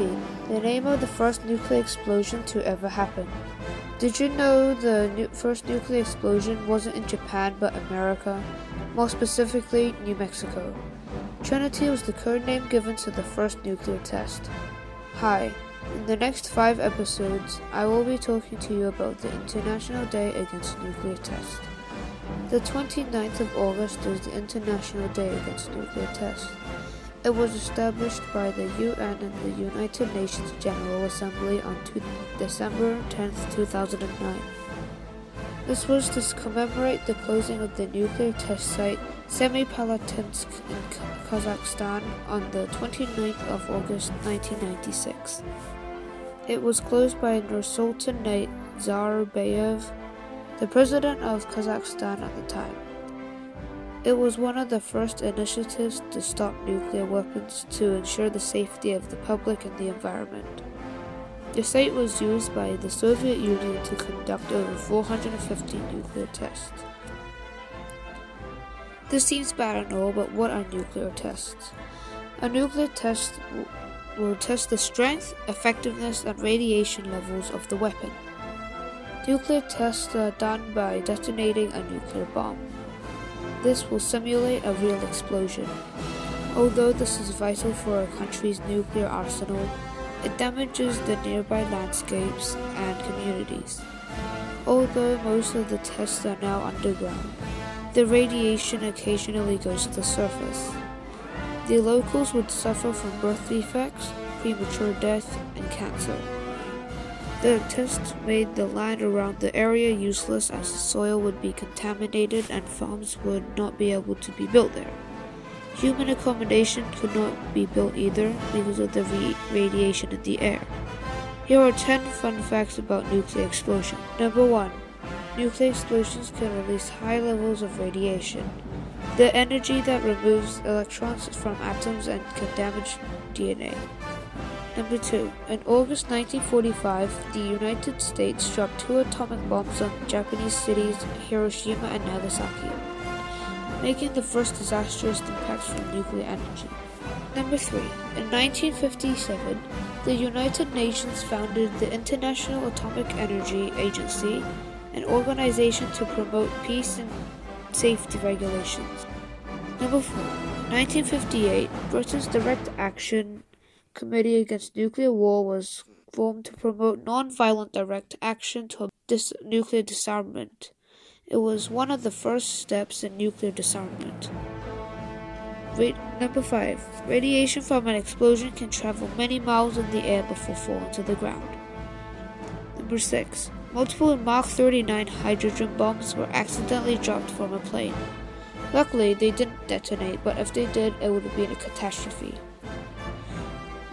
Trinity, the name of the first nuclear explosion to ever happen. Did you know the nu- first nuclear explosion wasn't in Japan but America? More specifically, New Mexico. Trinity was the code name given to the first nuclear test. Hi, in the next five episodes, I will be talking to you about the International Day Against Nuclear Test. The 29th of August is the International Day Against Nuclear Test. It was established by the UN and the United Nations General Assembly on December 10, 2009. This was to commemorate the closing of the nuclear test site Semipalatinsk in Kazakhstan on the 29th of August 1996. It was closed by Nursultan Nazarbayev, the president of Kazakhstan at the time. It was one of the first initiatives to stop nuclear weapons to ensure the safety of the public and the environment. The site was used by the Soviet Union to conduct over 450 nuclear tests. This seems bad and all, but what are nuclear tests? A nuclear test w- will test the strength, effectiveness, and radiation levels of the weapon. Nuclear tests are done by detonating a nuclear bomb. This will simulate a real explosion. Although this is vital for a country's nuclear arsenal, it damages the nearby landscapes and communities. Although most of the tests are now underground, the radiation occasionally goes to the surface. The locals would suffer from birth defects, premature death, and cancer. The test made the land around the area useless as the soil would be contaminated and farms would not be able to be built there. Human accommodation could not be built either because of the re- radiation in the air. Here are 10 fun facts about nuclear explosion. Number 1. Nuclear explosions can release high levels of radiation. The energy that removes electrons from atoms and can damage DNA. Number 2. In August 1945, the United States dropped two atomic bombs on Japanese cities Hiroshima and Nagasaki, making the first disastrous impacts from nuclear energy. Number 3. In 1957, the United Nations founded the International Atomic Energy Agency, an organization to promote peace and safety regulations. Number 4. In 1958, Britain's Direct Action Committee Against Nuclear War was formed to promote non-violent direct action to dis- nuclear disarmament. It was one of the first steps in nuclear disarmament. Ra- number 5. Radiation from an explosion can travel many miles in the air before falling to the ground. Number 6. Multiple Mark 39 hydrogen bombs were accidentally dropped from a plane. Luckily, they didn't detonate, but if they did, it would have been a catastrophe.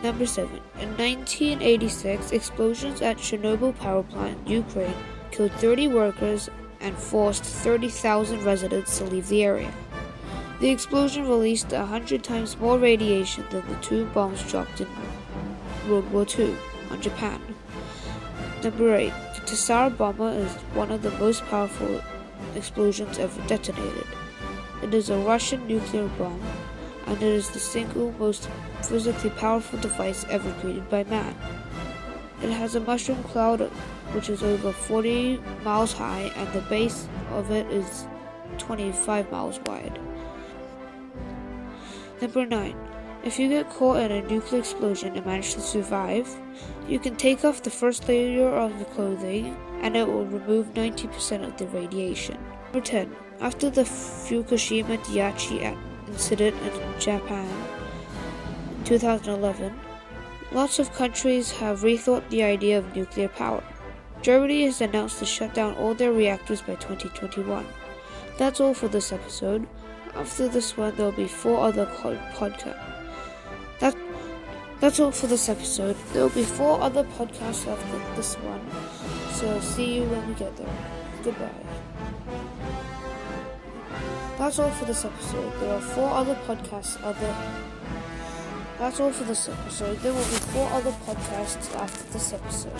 Number 7. In 1986, explosions at Chernobyl power plant, Ukraine, killed 30 workers and forced 30,000 residents to leave the area. The explosion released 100 times more radiation than the two bombs dropped in World War II on Japan. Number 8. The Tsar Bomba is one of the most powerful explosions ever detonated. It is a Russian nuclear bomb, and it is the single most physically powerful device ever created by man. It has a mushroom cloud which is over 40 miles high, and the base of it is 25 miles wide. Number 9. If you get caught in a nuclear explosion and manage to survive, you can take off the first layer of the clothing and it will remove 90% of the radiation. Number 10. After the Fukushima Daiichi incident in Japan in 2011, lots of countries have rethought the idea of nuclear power. Germany has announced to shut down all their reactors by 2021. That's all for this episode. After this one, there'll be four other podcasts. That, that's all for this episode. There'll be four other podcasts after this one. So see you when we get there. Goodbye. That's all for this episode. There are four other podcasts other That's all for this episode. There will be four other podcasts after this episode.